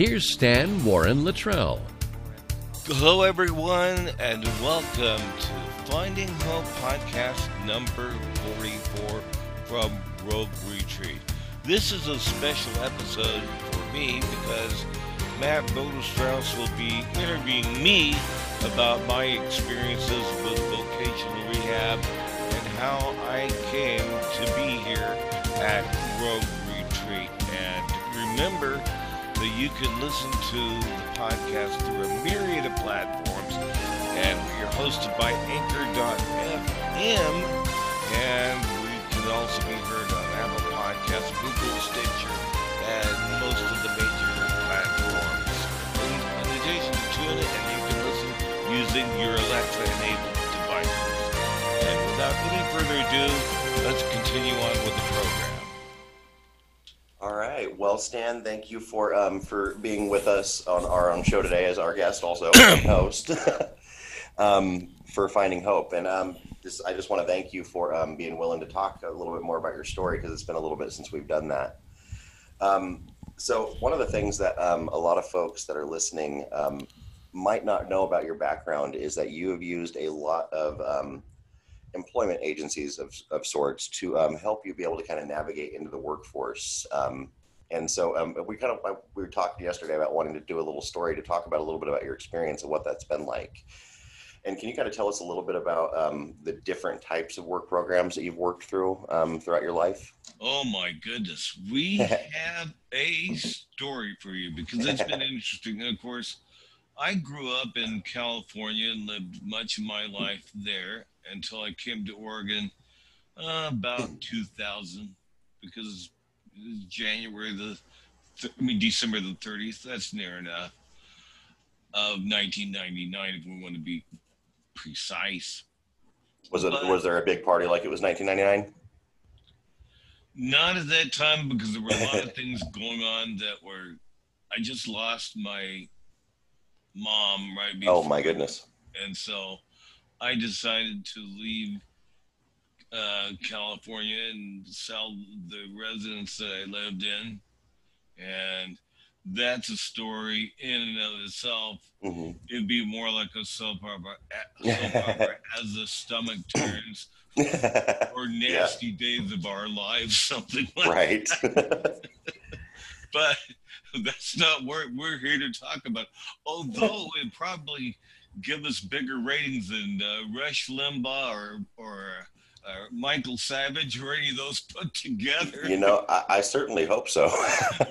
Here's Stan Warren Littrell. Hello, everyone, and welcome to Finding Hope podcast number 44 from Rogue Retreat. This is a special episode for me because Matt Bodestrauss will be interviewing me about my experiences with vocational rehab and how I came to be here at Rogue Retreat. And remember that you can listen to the podcast through a myriad of platforms. And we are hosted by Anchor.fm. And we can also be heard on Apple Podcasts, Google, Stitcher, and most of the major platforms. In addition to TuneIn, and you can listen using your Alexa-enabled devices. And without any further ado, let's continue on with the program. All right. Well, Stan, thank you for um, for being with us on our own show today as our guest, also host, um, for Finding Hope. And um, just, I just want to thank you for um, being willing to talk a little bit more about your story because it's been a little bit since we've done that. Um, so, one of the things that um, a lot of folks that are listening um, might not know about your background is that you have used a lot of um, employment agencies of, of sorts to um, help you be able to kind of navigate into the workforce. Um, and so um, we kind of we were talking yesterday about wanting to do a little story to talk about a little bit about your experience and what that's been like. And can you kind of tell us a little bit about um, the different types of work programs that you've worked through um, throughout your life? Oh my goodness, we have a story for you because it's been interesting. Of course, I grew up in California and lived much of my life there until I came to Oregon uh, about 2000 because it was January the, th- I mean December the 30th. That's near enough of 1999 if we want to be precise. Was it But- was there a big party like it was 1999? Not at that time because there were a lot of things going on that were. I just lost my mom right before, Oh my goodness! and so I decided to leave uh, California and sell the residence that I lived in, and that's a story in and of itself. hmm It'd be more like a soap opera, soap opera as the stomach turns, or nasty days of our lives, something like right. but that's not what we're here to talk about. Although it probably give us bigger ratings than uh, Rush Limbaugh or or uh, Michael Savage or any of those put together. you know, I, I certainly hope so.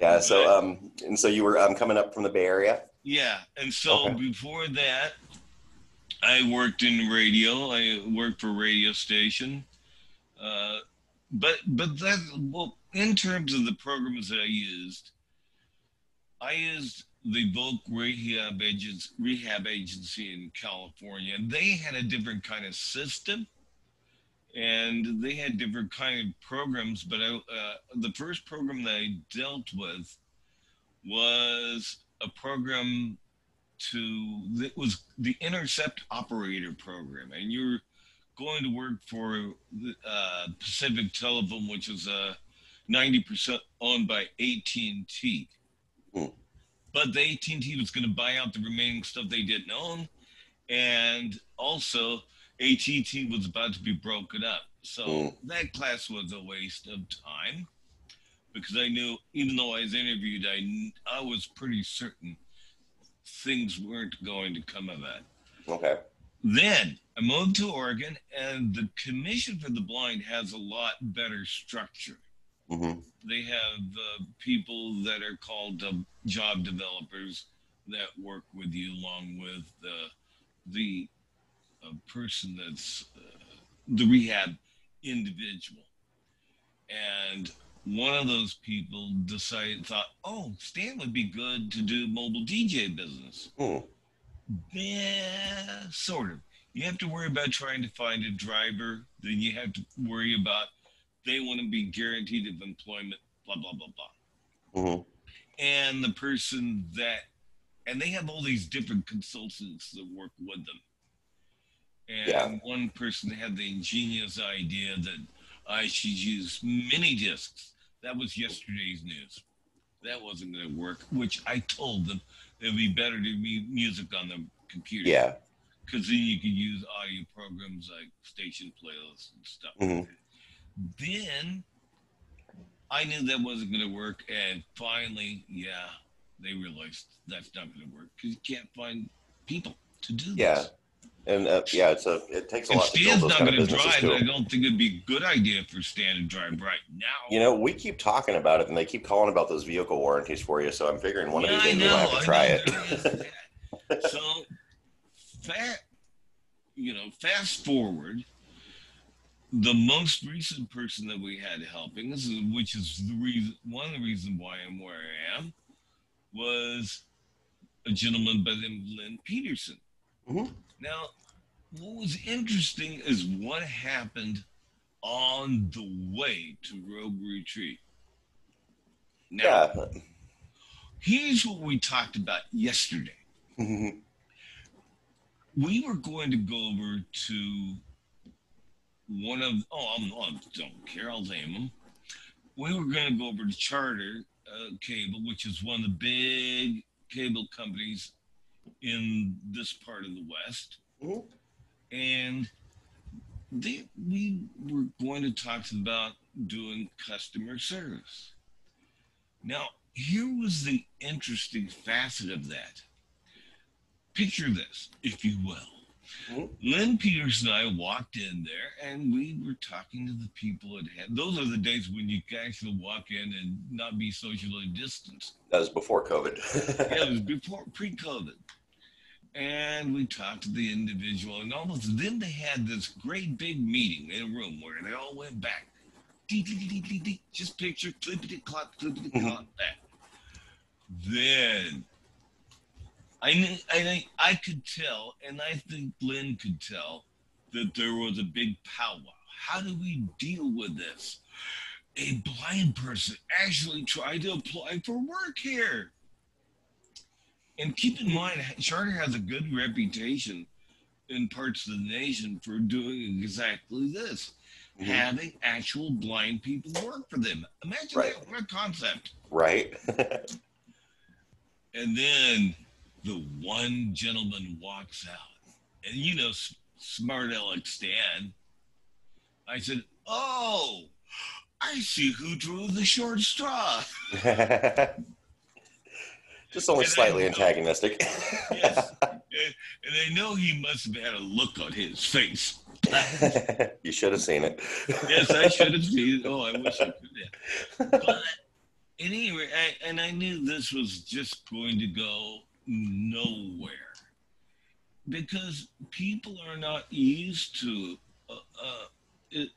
yeah. So, um, and so you were um, coming up from the Bay Area. yeah, and so Okay. before that, I worked in radio. I worked for a radio station. Uh, but but that well, in terms of the programs that I used, I used the Voc Rehab Agency, Rehab Agency in California. And they had a different kind of system, and they had different kind of programs. But I, uh, the first program that I dealt with was a program to that was the Intercept Operator Program, and you're going to work for uh, Pacific Telephone, which is uh, 90% owned by AT&T. But the AT&T was going to buy out the remaining stuff they didn't own, and also AT&T was about to be broken up. So Hmm. that class was a waste of time because I knew, even though I was interviewed, I I was pretty certain things weren't going to come of that. Okay. Then I moved to Oregon, and the Commission for the Blind has a lot better structure. Hmm They have uh, people that are called uh, job developers that work with you, along with uh, the uh, person that's uh, the rehab individual. And one of those people decided, thought, oh, Stan would be good to do mobile DJ business. Hmm. Yeah, sort of. You have to worry about trying to find a driver. Then you have to worry about they want to be guaranteed of employment. Blah blah blah blah. hmm And the person that, and they have all these different consultants that work with them. And Yeah. one person had the ingenious idea that I should use mini discs that was yesterday's news. That wasn't going to work, which I told them it would be better to be music on the computer. Yeah. Because then you could use audio programs like station playlists and stuff. Mhm. Then I knew that wasn't going to work. And finally, yeah, they realized that's not going to work because you can't find people to do this. Yeah. this. And uh, yeah, it's a it takes a If lot to build Stan's those not going to drive, too. I don't think it'd be a good idea for Stan to drive right now. You know, we keep talking about it, and they keep calling about those vehicle warranties for you. So I'm figuring one of Yeah, these I days we might have to I try it. there is that. so, fat, you know, fast forward. The most recent person that we had helping us, which is the reason, one of the reasons why I'm where I am, was a gentleman by the name of Lynn Peterson. Mhm. Now, what was interesting is what happened on the way to Rogue Retreat. Now, Yeah. here's what we talked about yesterday. We were going to go over to one of oh I'm, I don't care I'll name them. We were going to go over to Charter uh, Cable, which is one of the big cable companies in this part of the West, Mhm. and they we were going to talk about doing customer service. Now, here was the interesting facet of that. Picture this, if you will. Mhm. Lynn Peters and I walked in there and we were talking to the people at hand. Those are the days when you can actually walk in and not be socially distanced. That was before COVID. Yeah, it was before pre COVID. And we talked to the individual, and almost then they had this great big meeting in a room where they all went back. Dee, dee, dee. Just picture clippity clop, clippity clop back. Then I knew, I think I could tell, and I think Lynn could tell that there was a big powwow. How do we deal with this? A blind person actually tried to apply for work here. And keep in mind, Charter has a good reputation in parts of the nation for doing exactly this Mhm. having actual blind people work for them. Imagine Right. that. What a concept. right. And then the one gentleman walks out. And you know, smart Alex Stan. I said, Oh, I see who drew the short straw. Just only And slightly know- antagonistic. Yes. and and I know he must have had a look on his face. you should have seen it. yes, I should have seen it. Oh, I wish I could have. But anyway, I, and I knew this was just going to go nowhere. Because people are not used to, uh, uh,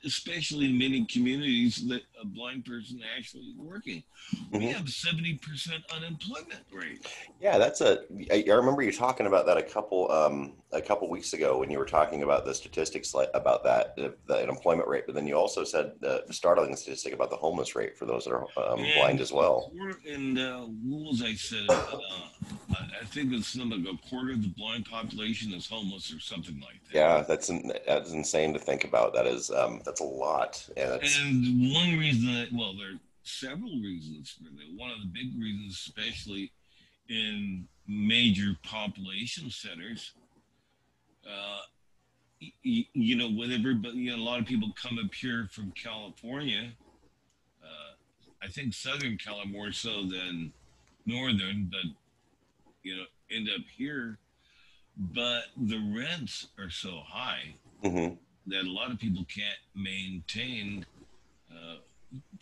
especially in many communities, that a blind person actually working. We Mhm. have seventy percent unemployment rate. Yeah, that's a. I remember you talking about that a couple um, a couple weeks ago when you were talking about the statistics like, about that the, the unemployment rate, but then you also said the startling statistic about the homeless rate for those that are um, And blind as well. And uh, what was I said? Uh, I think it's something like a quarter of the blind population is homeless or something like that. Yeah, that's that's insane to think about. That is um, that's a lot, and And one reason that, well, there are several reasons for that. One of the big reasons, especially in major population centers, uh, y- y- you know, with everybody, you know, a lot of people come up here from California. Uh, I think Southern California more so than Northern, but, you know, end up here. But the rents are so high mhm. That a lot of people can't maintain uh,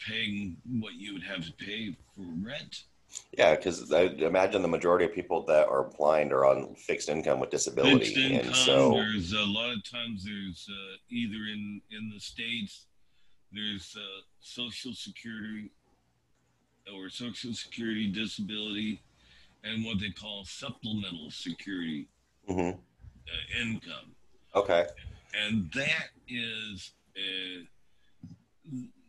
paying what you would have to pay for rent. yeah, because I imagine the majority of people that are blind are on fixed income with disability, Fixed income. and so There's a lot of times there's uh, either in in the states there's uh, social security or social security disability and what they call supplemental security mhm. uh, income. okay, and that is uh,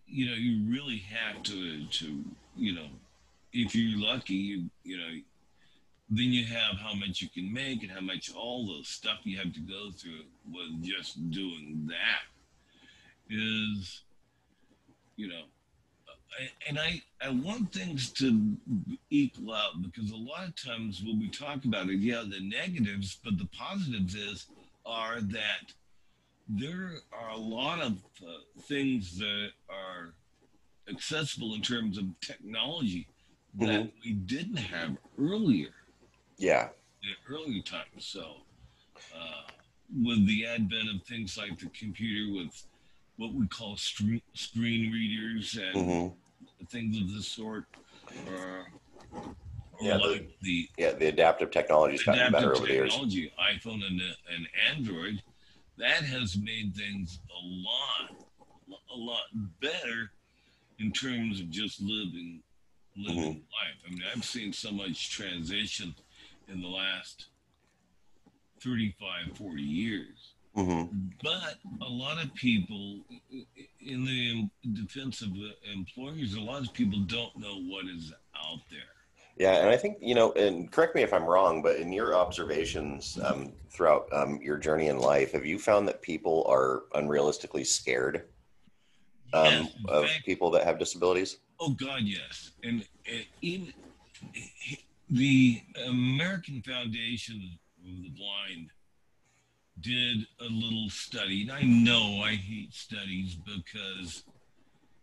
you know you really have to to you know if you're lucky you you know then you have how much you can make and how much all the stuff you have to go through with just doing that is you know and I, I want things to equal out because a lot of times when we talk about it, yeah, the negatives, but the positives is are that there are a lot of uh, things that are accessible in terms of technology that mm-hmm. we didn't have earlier. Yeah. In earlier times. So, uh, with the advent of things like the computer with what we call screen readers and mm-hmm. things of this sort, or, or yeah, like the, the, yeah the adaptive technology's gotten better over the years. Technology, iPhone and, and Android, that has made things a lot a lot better in terms of just living living mm-hmm. life. I mean, I've seen so much transition in the last 35, 40 years. Mm-hmm. But a lot of people, in the defense of employers, a lot of people don't know what is out there. Yeah, and I think you know, and correct me if I'm wrong, but in your observations um, throughout um, your journey in life, have you found that people are unrealistically scared um, yes, of fact, people that have disabilities? Oh God, yes, and, and in the American Foundation of the Blind did a little study, and I know I hate studies because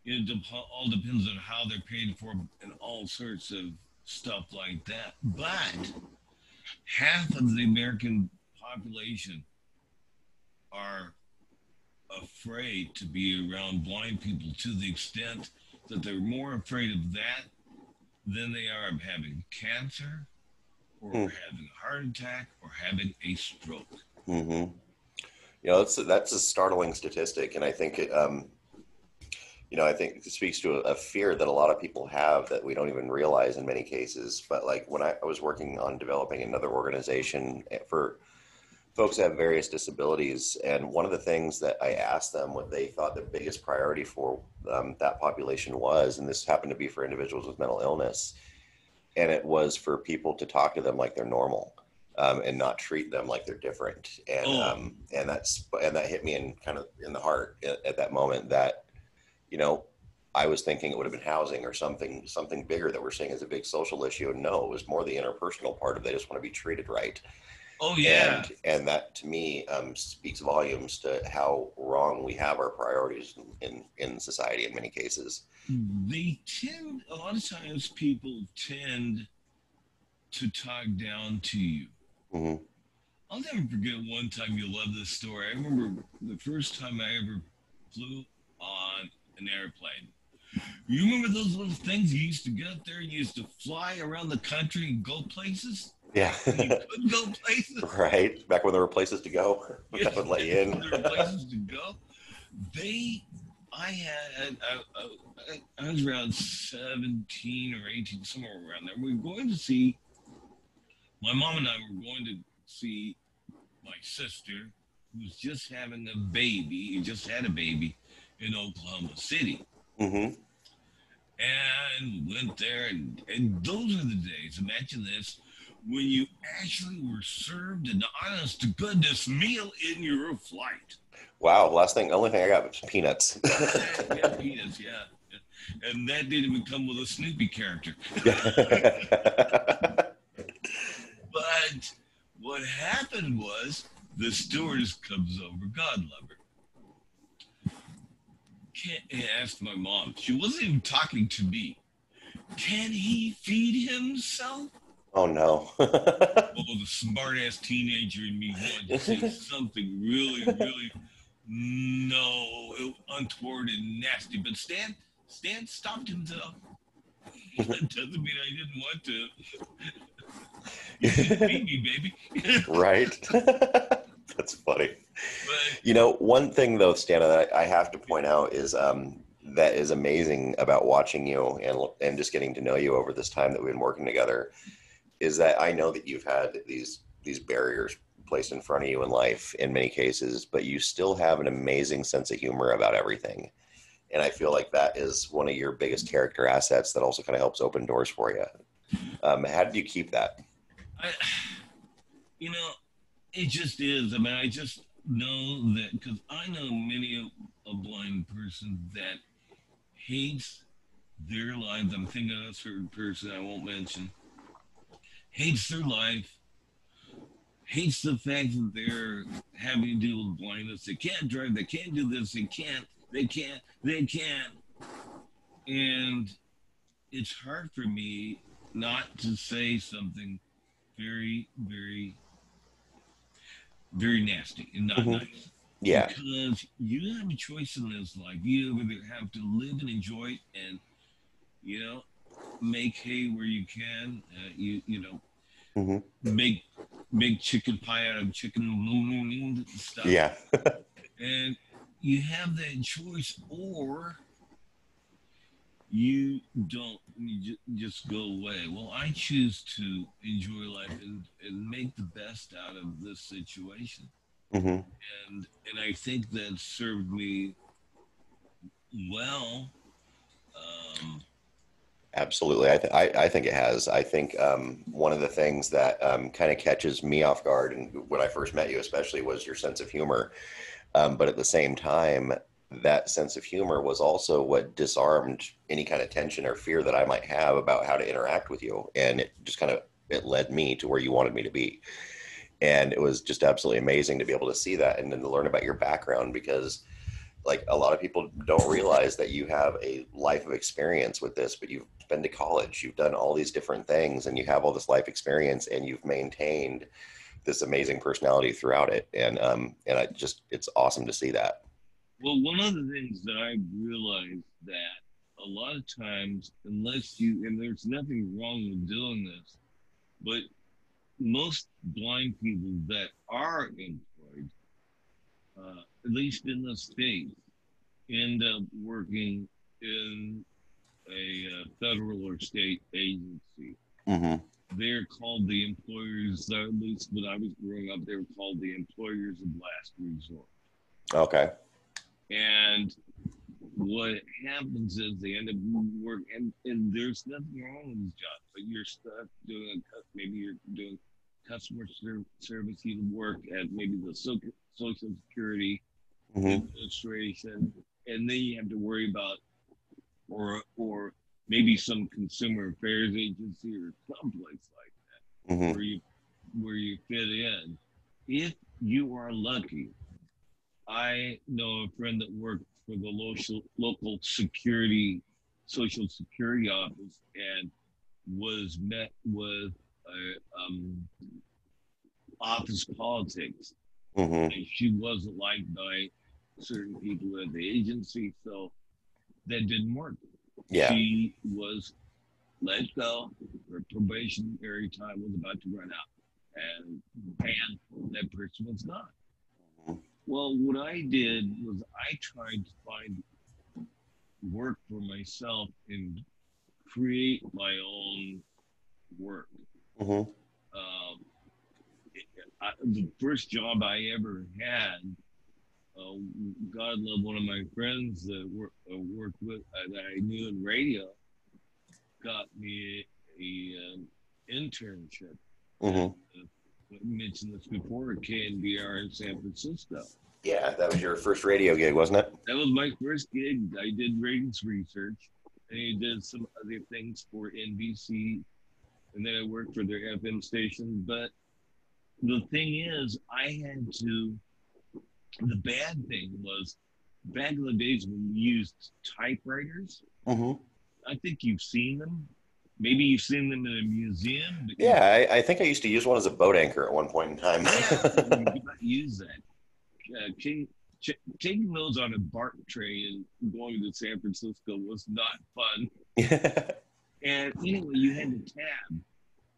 it all depends on how they're paid for and all sorts of stuff like that. But half of the American population are afraid to be around blind people to the extent that they're more afraid of that than they are of having cancer or hmm. having a heart attack or having a stroke. Mm-hmm. You know, that's that's a startling statistic, and I think it, um, you know, I think it speaks to a, a, fear that a lot of people have that we don't even realize in many cases. But like when I, I was working on developing another organization for folks that have various disabilities, and one of the things that I asked them what they thought the biggest priority for um, that population was, and this happened to be for individuals with mental illness, and it was for people to talk to them like they're normal um, and not treat them like they're different. And oh. um, and that's and that hit me in kind of in the heart at, at, that moment. That you know, I was thinking it would have been housing or something something bigger that we're seeing as a big social issue. And no, it was more the interpersonal part of they just want to be treated right. Oh yeah, and, and that to me um, speaks volumes to how wrong we have our priorities in, in, in society in many cases. They tend a lot of times people tend to talk down to you Mm-hmm. I'll never forget one time. You love this story. I remember the first time I ever flew on an airplane. You remember those little things you used to get up there? You used to fly around the country and go places. Yeah, you could go places. Right back when there were places to go, yeah. would let you in. there were places to go. They, I had, I, I, I was around seventeen or eighteen, somewhere around there. We were going to see my mom and I were going to see my sister, who's just having a baby, he just had a baby in Oklahoma City. Mm-hmm. And went there, and, and those are the days. Imagine this when you actually were served an honest to goodness meal in your flight. Wow, last thing, only thing I got was peanuts. yeah, peanuts, yeah. And that didn't even come with a Snoopy character. But what happened was the stewardess comes over, God love her. Can't ask my mom. She wasn't even talking to me. Can he feed himself? Oh no. well, the smart ass teenager in me wanted to say something really, really no untoward and nasty. But Stan Stan stopped himself. that doesn't mean I didn't want to. me, baby. right. That's funny. But, you know, one thing though, Stana, that I have to point out is um, that is amazing about watching you and and just getting to know you over this time that we've been working together is that I know that you've had these these barriers placed in front of you in life in many cases, but you still have an amazing sense of humor about everything. And I feel like that is one of your biggest character assets that also kind of helps open doors for you. Um, how did you keep that? I, you know, it just is. I mean, I just know that because I know many a, a blind person that hates their lives. I'm thinking of a certain person I won't mention. Hates their life. Hates the fact that they're having to deal with blindness. They can't drive. They can't do this. They can't. They can't. They can't. And it's hard for me not to say something very, very, very nasty and not Mhm. nice. Yeah. Because you have a choice in this life. You either have to live and enjoy it and, you know, make hay where you can. Uh, you, you know, Mhm. make make chicken pie out of chicken stuff. Yeah. And you have that choice, or you don't, you ju- just go away. Well, I choose to enjoy life and, and make the best out of this situation. hmm And, and I think that served me well. Um, Absolutely. I, th- I, I think it has. I think um, one of the things that um, kind of catches me off guard, and when I first met you, especially, was your sense of humor. Um, but at the same time, that sense of humor was also what disarmed any kind of tension or fear that I might have about how to interact with you. And it just kind of it led me to where you wanted me to be. And it was just absolutely amazing to be able to see that and then to learn about your background because like a lot of people don't realize that you have a life of experience with this, but you've been to college, you've done all these different things, and you have all this life experience, and you've maintained this amazing personality throughout it. And um, and I just it's awesome to see that. Well, one of the things that I realized that a lot of times, unless you, and there's nothing wrong with doing this, but most blind people that are employed, uh, at least in the States, end up working in a uh, federal or state agency. Mm-hmm. They're called the employers, at least when I was growing up, they were called the employers of last resort. Okay. And what happens is they end up work, and, and there's nothing wrong with this job, but you're stuck doing a, maybe you're doing customer ser- service, you work at maybe the so- social security hmm administration, and then you have to worry about, or or maybe some consumer affairs agency or someplace like that hmm where you where you fit in. If you are lucky, I know a friend that worked for the local local security social security office and was met with uh, um, office politics. hmm And she wasn't liked by certain people at the agency, so that didn't work Yeah. she was let go. Her probationary time was about to run out, and bam, that person was gone. Well, what I did was I tried to find work for myself and create my own work. hmm Um, I, the first job I ever had, uh, God love one of my friends that work, uh, worked with uh, that I knew in radio, got me a, a um, internship. hmm I mentioned this before, at KNBR in San Francisco. Yeah, that was your first radio gig, wasn't it? That was my first gig. I did ratings research, and I did some other things for NBC, and then I worked for their FM station. But the thing is, I had to. The bad thing was, back in the days when we used typewriters. hmm I think you've seen them. Maybe you've seen them in a museum. Yeah, I, I think I used to use one as a boat anchor at one point in time. you do not use that. Uh, king, ch- taking those on a BART train and going to San Francisco was not fun. And anyway, you had to tab, and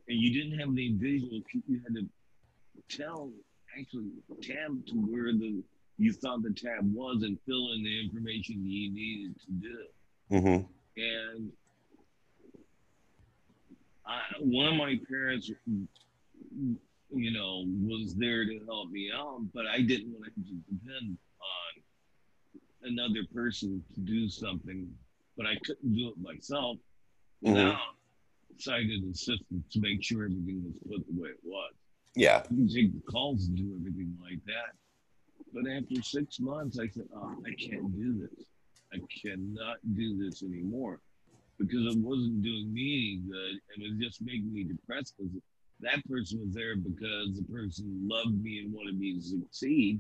you didn't have any visual. You had to tell, actually, tab to where the you thought the tab was and fill in the information you needed to do. hmm And I, one of my parents, you know, was there to help me out, but I didn't want to depend on another person to do something, but I couldn't do it myself Mhm. without sighted assistance to make sure everything was put the way it was. Yeah. You can take the calls and do everything like that. But after six months, I said, oh, I can't do this. I cannot do this anymore because it wasn't doing me any good and it was just making me depressed because that person was there because the person loved me and wanted me to succeed.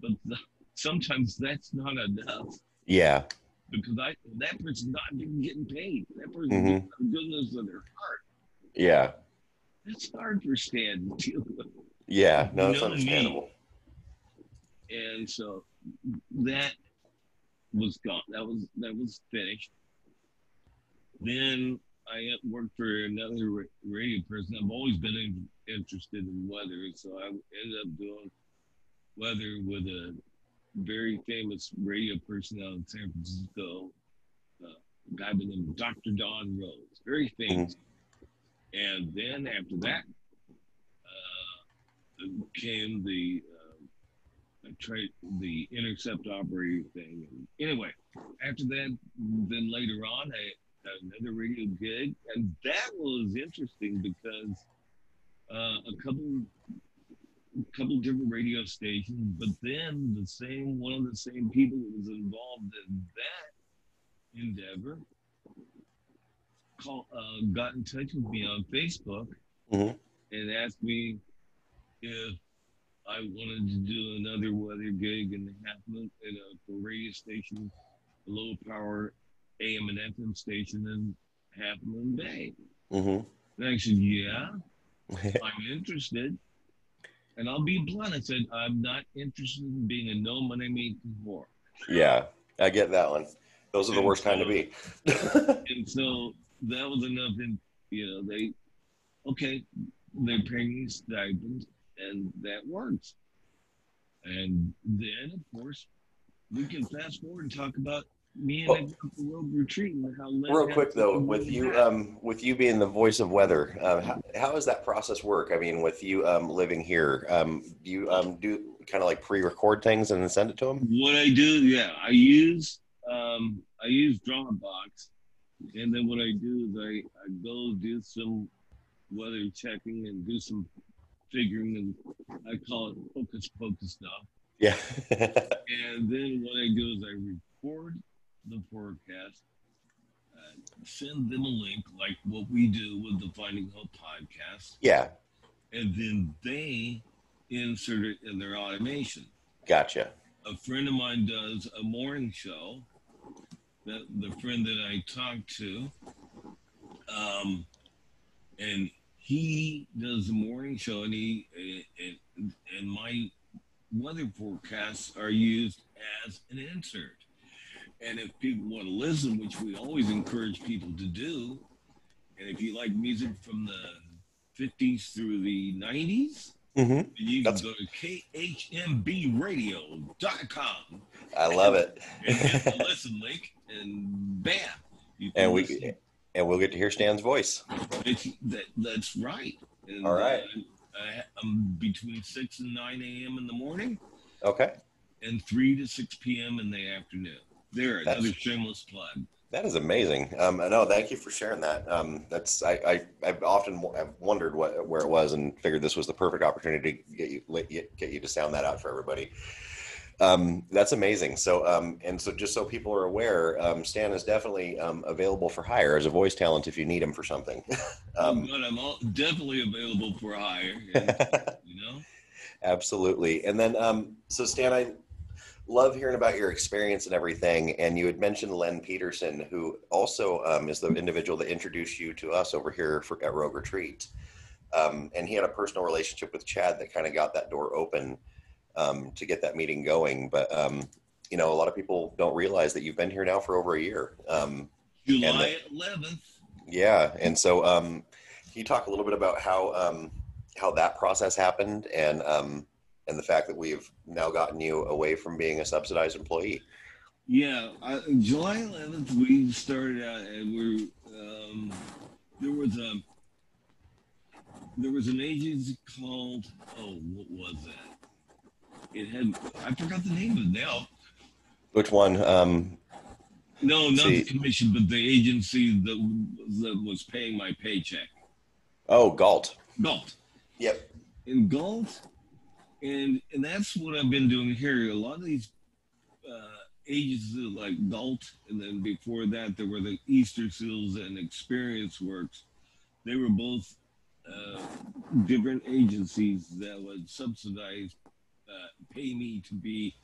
But the, sometimes that's not enough Yeah. because I that person's not even getting paid. That person's mm-hmm. doing the goodness of their heart. Yeah. That's hard for Stan to deal with. Yeah. No, You it's know me. understandable. and so that was gone. That was that was finished. Then I worked for another radio person. I've always been in, interested in weather, so I ended up doing weather with a very famous radio person out in San Francisco, uh, a guy by the name of Dr. Don Rose, very famous. And then after that, uh, came the uh, the intercept operator thing. Anyway, after that, then later on, I another radio gig, and that was interesting because uh, a couple, a couple different radio stations, but then the same one of the same people that was involved in that endeavor call, uh, got in touch with me on Facebook Mhm. and asked me if I wanted to do another weather gig in the Half Moon in a radio station, a low power AM and FM station in Half Moon Bay. hmm And I said, Yeah, I'm interested. And I'll be blunt. I said, I'm not interested in being a no money making whore. yeah. I get that one. Those are the And worst kind to be. And so that was enough. And, you know, they, okay, they're paying me stipends, and that works. And then, of course, we can fast forward and talk about me and Well- the Grandpa Road retreat and how Real quick though, with you, um, with you being the voice of weather, uh, how, how does that process work? I mean, with you um, living here, um, do you um, do kind of like pre-record things and then send it to them? What I do, yeah, I use um, I use Dropbox, and then what I do is I, I go do some weather checking and do some figuring, and I call it focus focus stuff. Yeah. And then what I do is I record the forecast, uh, send them a link like what we do with the Finding Hope podcast, yeah. and then they insert it in their automation Gotcha. a friend of mine does a morning show. That the friend that I talked to, um, and he does the morning show, and he and, and my weather forecasts are used as an insert. And if people want to listen, which we always encourage people to do, and if you like music from the 50s through the 90s, hmm you can That's- go to khmbradio.com I love it. and the listen link, and bam, And we listen. and we'll get to hear Stan's voice. It's, that, that's right. And, All right. uh, I, I'm between 6 and 9 a.m. in the morning Okay. and 3 to 6 p.m. in the afternoon. There, That's- another shameless plug. That is amazing. Um, no, thank you for sharing that. Um, that's I, I I've often w- I've wondered what where it was and figured this was the perfect opportunity to get you let get you to sound that out for everybody. Um, that's amazing. So um, and so just so people are aware, um, Stan is definitely um, available for hire as a voice talent if you need him for something. um, but I'm all, definitely available for hire. and, you know? Absolutely. And then, um, so Stan, I love hearing about your experience and everything. And you had mentioned Len Peterson, who also um, is the individual that introduced you to us over here for, at Rogue Retreat. Um, and he had a personal relationship with Chad that kind of got that door open um, to get that meeting going. But, um, you know, a lot of people don't realize that you've been here now for over a year. Um, July 11th. yeah, and so um, can you talk a little bit about how um, how that process happened and um, and the fact that we've now gotten you away from being a subsidized employee? Yeah, I, July 11th, we started out and we're, um, there was a, there was an agency called, oh, what was that? It had, I forgot the name of it now. Which one? Um, No, not See. the commission, but the agency that, that was paying my paycheck. oh, Galt. Galt. Yep. in Galt, and and that's what I've been doing here. A lot of these uh, agencies like Galt, and then before that there were the Easter Seals and Experience Works. They were both uh, different agencies that would subsidize, uh, pay me to be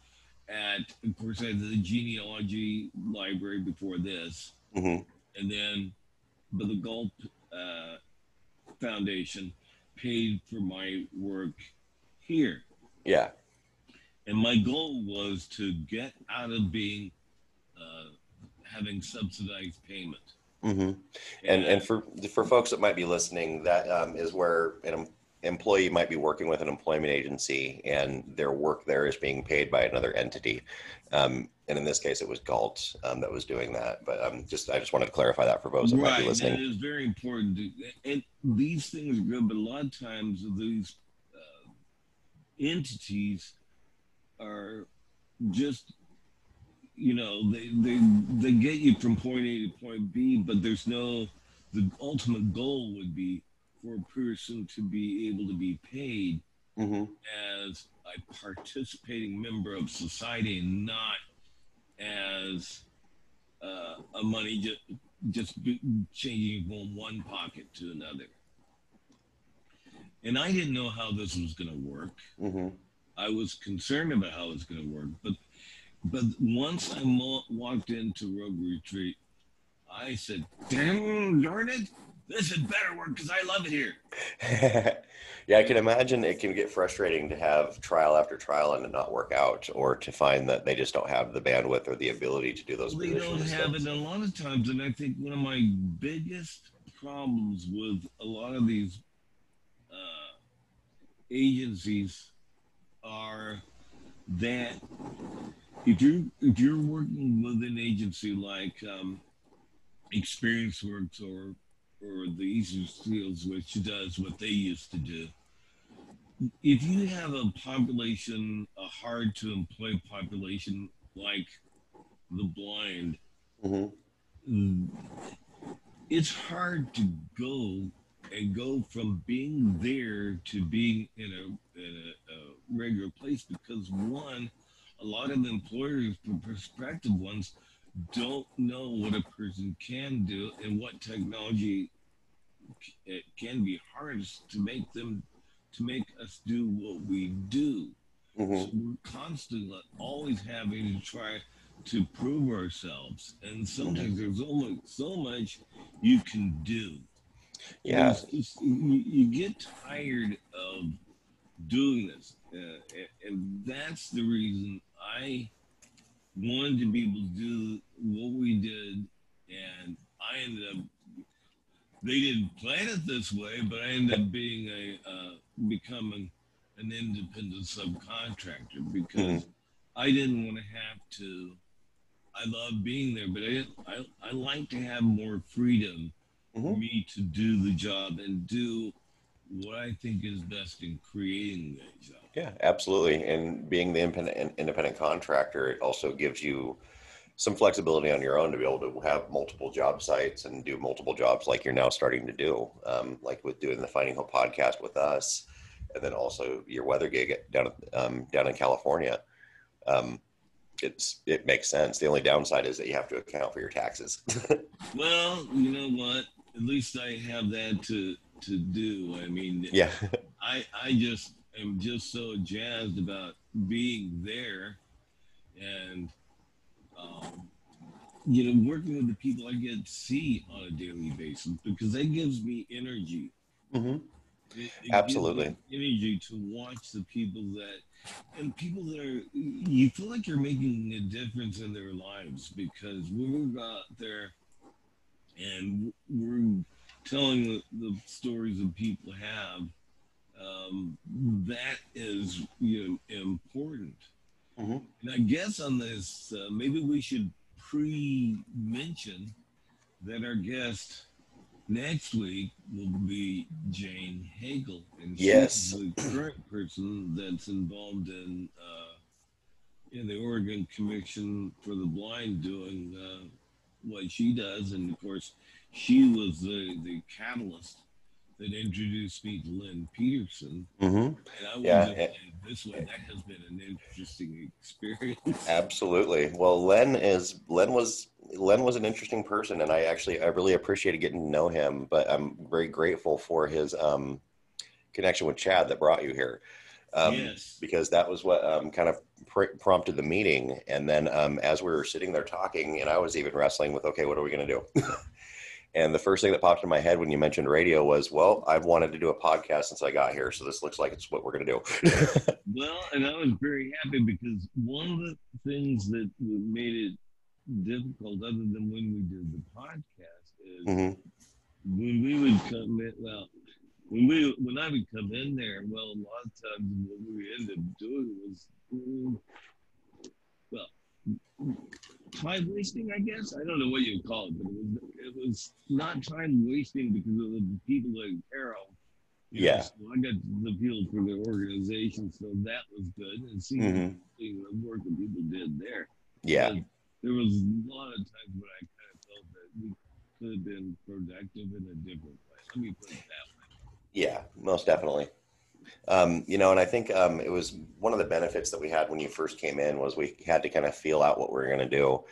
at, of course, I had the genealogy library before this, hmm and then, but the Galt uh, Foundation paid for my work here. Yeah. And my goal was to get out of being uh, having subsidized payment. hmm And and for for folks that might be listening, that um, is where an employee might be working with an employment agency, and their work there is being paid by another entity. Um, and in this case, it was Galt um, that was doing that. But um, just I just wanted to clarify that for those that might be listening. It is very important. To, and these things are good, but a lot of times these entities are just, you know, they, they they get you from point A to point B, but there's no. The ultimate goal would be for a person to be able to be paid hmm as a participating member of society and not as uh, a money just just changing from one pocket to another. And I didn't know how this was going to work. hmm I was concerned about how it was going to work, but but once I mo- walked into Rogue Retreat, I said, "Damn, darn it, this had better work because I love it here." yeah, I can imagine it can get frustrating to have trial after trial and it not work out, or to find that they just don't have the bandwidth or the ability to do those They don't have it a lot of times, and I think one of my biggest problems with a lot of these agencies are that if you if you're working with an agency like um, Experience Works or or the Easter Seals, which does what they used to do, if you have a population, a hard to employ population like the blind, hmm mm, it's hard to go and go from being there to being in a, in a, a regular place because one, a lot of employers, prospective ones, don't know what a person can do and what technology it can be harnessed to make them to make us do what we do. hmm So we're constantly always having to try to prove ourselves, and sometimes there's only so much you can do. Yeah. It's- it's- you, you get tired of doing this, uh, a- and that's the reason I wanted to be able to do what we did, and I ended up. They didn't plan it this way, but I ended up being a uh, becoming an independent subcontractor because I didn't want to have to. I love being there, but I I I like to have more freedom Mhm. me to do the job and do what I think is best in creating that job. Yeah, absolutely. And being the independent independent contractor, it also gives you some flexibility on your own to be able to have multiple job sites and do multiple jobs like you're now starting to do, um, like with doing the Finding Hope podcast with us, and then also your weather gig down um, down in California. Um, it's it makes sense. The only downside is that you have to account for your taxes. Well, you know what? At least I have that to to do. I mean, yeah, I I just am just so jazzed about being there, and um, you know, working with the people I get to see on a daily basis because that gives me energy. hmm It- it Absolutely. energy to watch the people that and people that are you feel like you're making a difference in their lives because when we go out there and we're telling the, the stories that people have um, that is you know important Mhm. and i guess on this uh, maybe we should pre-mention that our guest next week will be Jane Hagel, and Yes. she's the current person that's involved in uh, in the Oregon Commission for the Blind, doing uh, what she does, and of course, she was the the catalyst that introduced me to Len Peterson. Mm-hmm. And I Yeah, just and- it this way, that has been an interesting experience. Absolutely. Well, Len is Len was Len was an interesting person, and I actually I really appreciated getting to know him. But I'm very grateful for his um, connection with Chad that brought you here. Um, yes. because that was what um, kind of pr- prompted the meeting. And then um, as we were sitting there talking, and I was even wrestling with, okay, what are we going to do? and the first thing that popped in my head when you mentioned radio was, well, I've wanted to do a podcast since I got here, so this looks like it's what we're going to do. Well, and I was very happy because one of the things that made it difficult, other than when we did the podcast, is Mhm. when we would come in. Well, when we when I would come in there, well, a lot of times what we ended up doing was, mm, well, time wasting. I guess I don't know what you call it, but it was it was not time wasting because of the people like Carol. Know, Yeah. so I got the feel for the organization, so that was good. And seeing, Mhm. seeing the work that people did there. Yeah. There was a lot of times when I kind of felt that we could have been productive in a different way. Let me put it that way. Yeah, most definitely. Um, you know, and I think um, it was one of the benefits that we had when you first came in was we had to kind of feel out what we were going to do.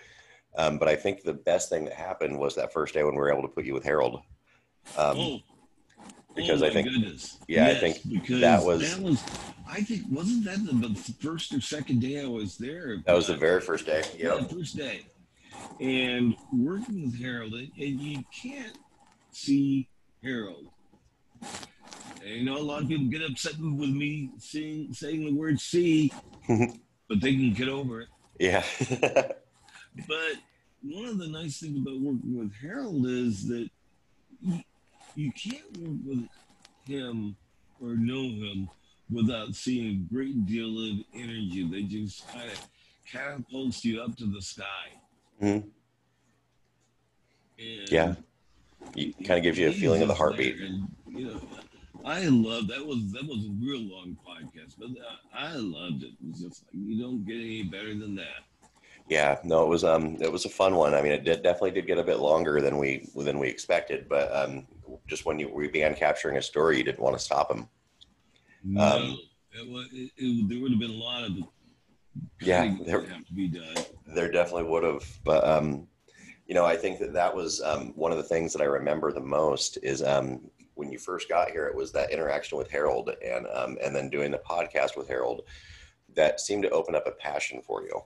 Um, but I think the best thing that happened was that first day when we were able to put you with Harold. Um, oh, because oh I my think- goodness. yeah, I think because that was- that was. I think wasn't that the, first or second day I was there? that was the very first day. Yeah, Yeah. the first day. And working with Harold, and you can't see Harold. And you know, a lot of people get upset with me saying saying the word "see," but they can get over it. Yeah. But one of the nice things about working with Harold is that you, you can't work with him or know him without seeing a great deal of energy that just kind of catapults you up to the sky. Mhm. Yeah. You kind of gives you a feeling of the heartbeat. and, you know, I love that was that was a real long podcast, but I, I loved it. It was just like you don't get any better than that. Yeah, no, it was um, it was a fun one. I mean, it did definitely did get a bit longer than we than we expected, but um, just when you we began capturing a story, you didn't want to stop him. No, Um, it, wa- it, it, there would have been a lot of Yeah, there- would have to be done. There definitely would have, but um, you know, I think that that was um, one of the things that I remember the most is um, when you first got here. It was that interaction with Harold, and um, and then doing the podcast with Harold that seemed to open up a passion for you.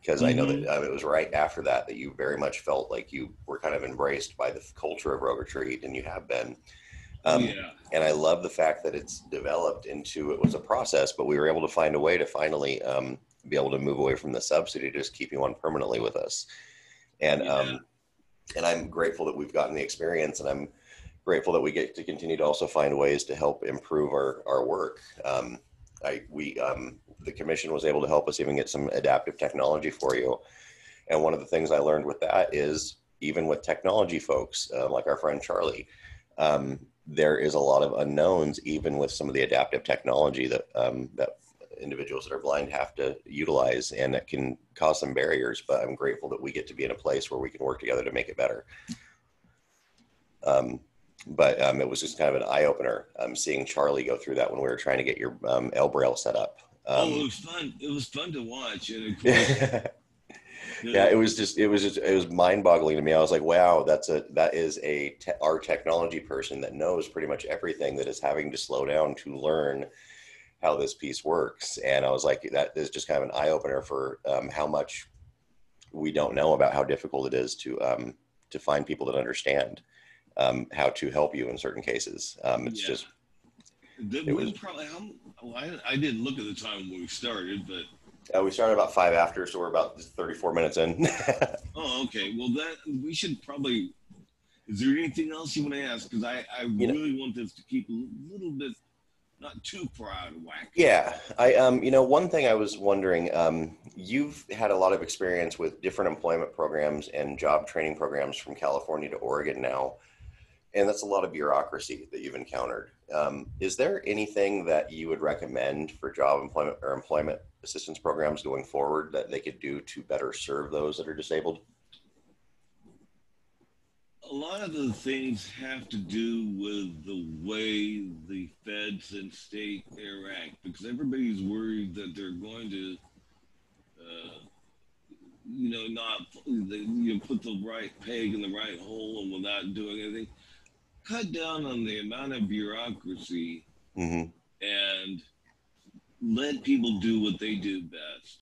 Because I know that um, it was right after that that you very much felt like you were kind of embraced by the culture of Rogue Retreat, and you have been. Um, yeah, and I love the fact that it's developed into it was a process, but we were able to find a way to finally um, be able to move away from the subsidy to just keep you on permanently with us. And Yeah. um, and I'm grateful that we've gotten the experience, and I'm grateful that we get to continue to also find ways to help improve our our work. Um, I we um, the commission was able to help us even get some adaptive technology for you, and one of the things I learned with that is even with technology folks uh, like our friend Charlie. Um, there is a lot of unknowns, even with some of the adaptive technology that um, that individuals that are blind have to utilize, and it can cause some barriers. But I'm grateful that we get to be in a place where we can work together to make it better. Um, but um, it was just kind of an eye opener um, seeing Charlie go through that when we were trying to get your um, L Braille set up. oh, it Um, was fun. It was fun to watch, and of course, yeah, it was just it was just it was mind boggling to me. I was like, wow, that's a that is a te- our technology person that knows pretty much everything that is having to slow down to learn how this piece works. And I was like, that is just kind of an eye opener for um, how much we don't know about how difficult it is to um, to find people that understand um, how to help you in certain cases. Um, it's Yeah. just It was- probably. Well, I, I didn't look at the time when we started, but uh, we started about five after, so we're about 34 minutes in. oh, okay. Well, that we should probably. Is there anything else you want to ask? Because I, I You know- really want this to keep a little bit, not too far out of whack. Yeah, I um, you know, one thing I was wondering, um, you've had a lot of experience with different employment programs and job training programs from California to Oregon now, and that's a lot of bureaucracy that you've encountered. Um, is there anything that you would recommend for job employment or employment assistance programs going forward that they could do to better serve those that are disabled? a lot of the things have to do with the way the feds and state interact because everybody's worried that they're going to, uh, you know, not you know, put the right peg in the right hole and without doing anything. Cut down on the amount of bureaucracy Mm-hmm. and let people do what they do best.